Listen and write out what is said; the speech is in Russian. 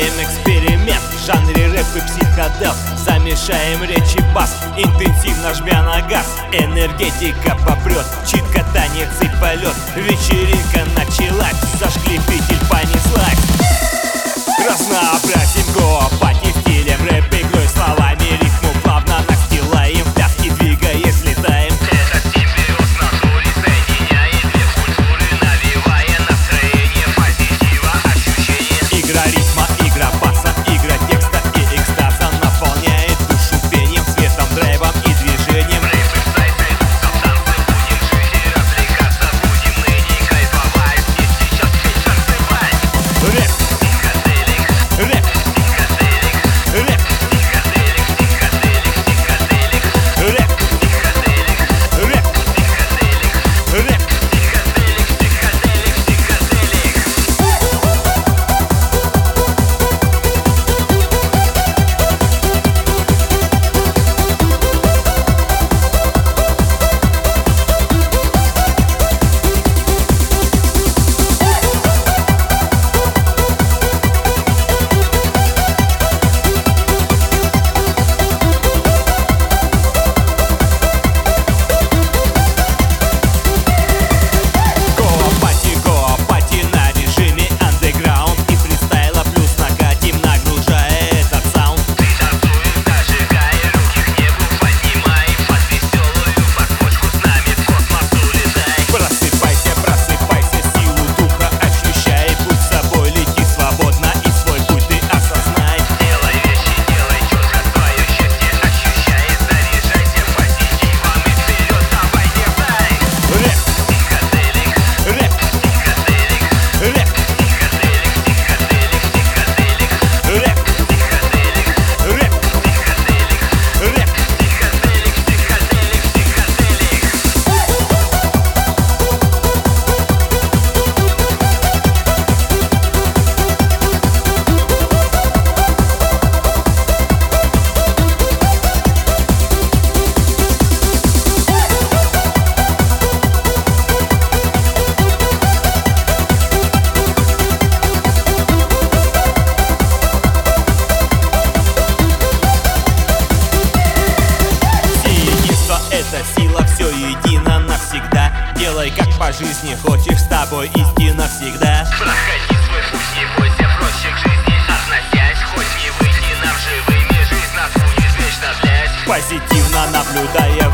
Делаем эксперимент в жанре рэп и психодел. Замешаем речь и бас, интенсивно жмя на газ. Энергетика попрет, чит танец и полет. Вечеринка началась, зажгли петель, понеслась. Разнообразие Эта сила все едина навсегда. Делай как по жизни хочешь, с тобой идти навсегда. Проходи свой путь, не бойся прочих жизней. Относясь, хоть не выйти нам живыми Жизнь нас будет вечно блять. Позитивно наблюдая